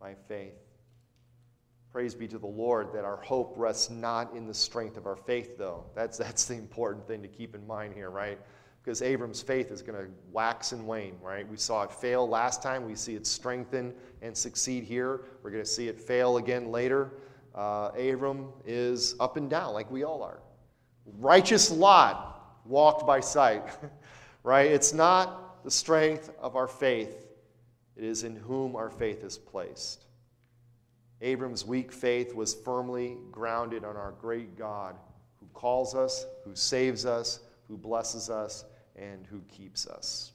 by faith. Praise be to the Lord that our hope rests not in the strength of our faith, though. That's, that's the important thing to keep in mind here, right? Because Abram's faith is going to wax and wane, right? We saw it fail last time. We see it strengthen and succeed here. We're going to see it fail again later. Uh, Abram is up and down, like we all are. Righteous Lot walked by sight, right? It's not the strength of our faith it is in whom our faith is placed. Abram's weak faith was firmly grounded on our great God who calls us, who saves us, who blesses us, and who keeps us.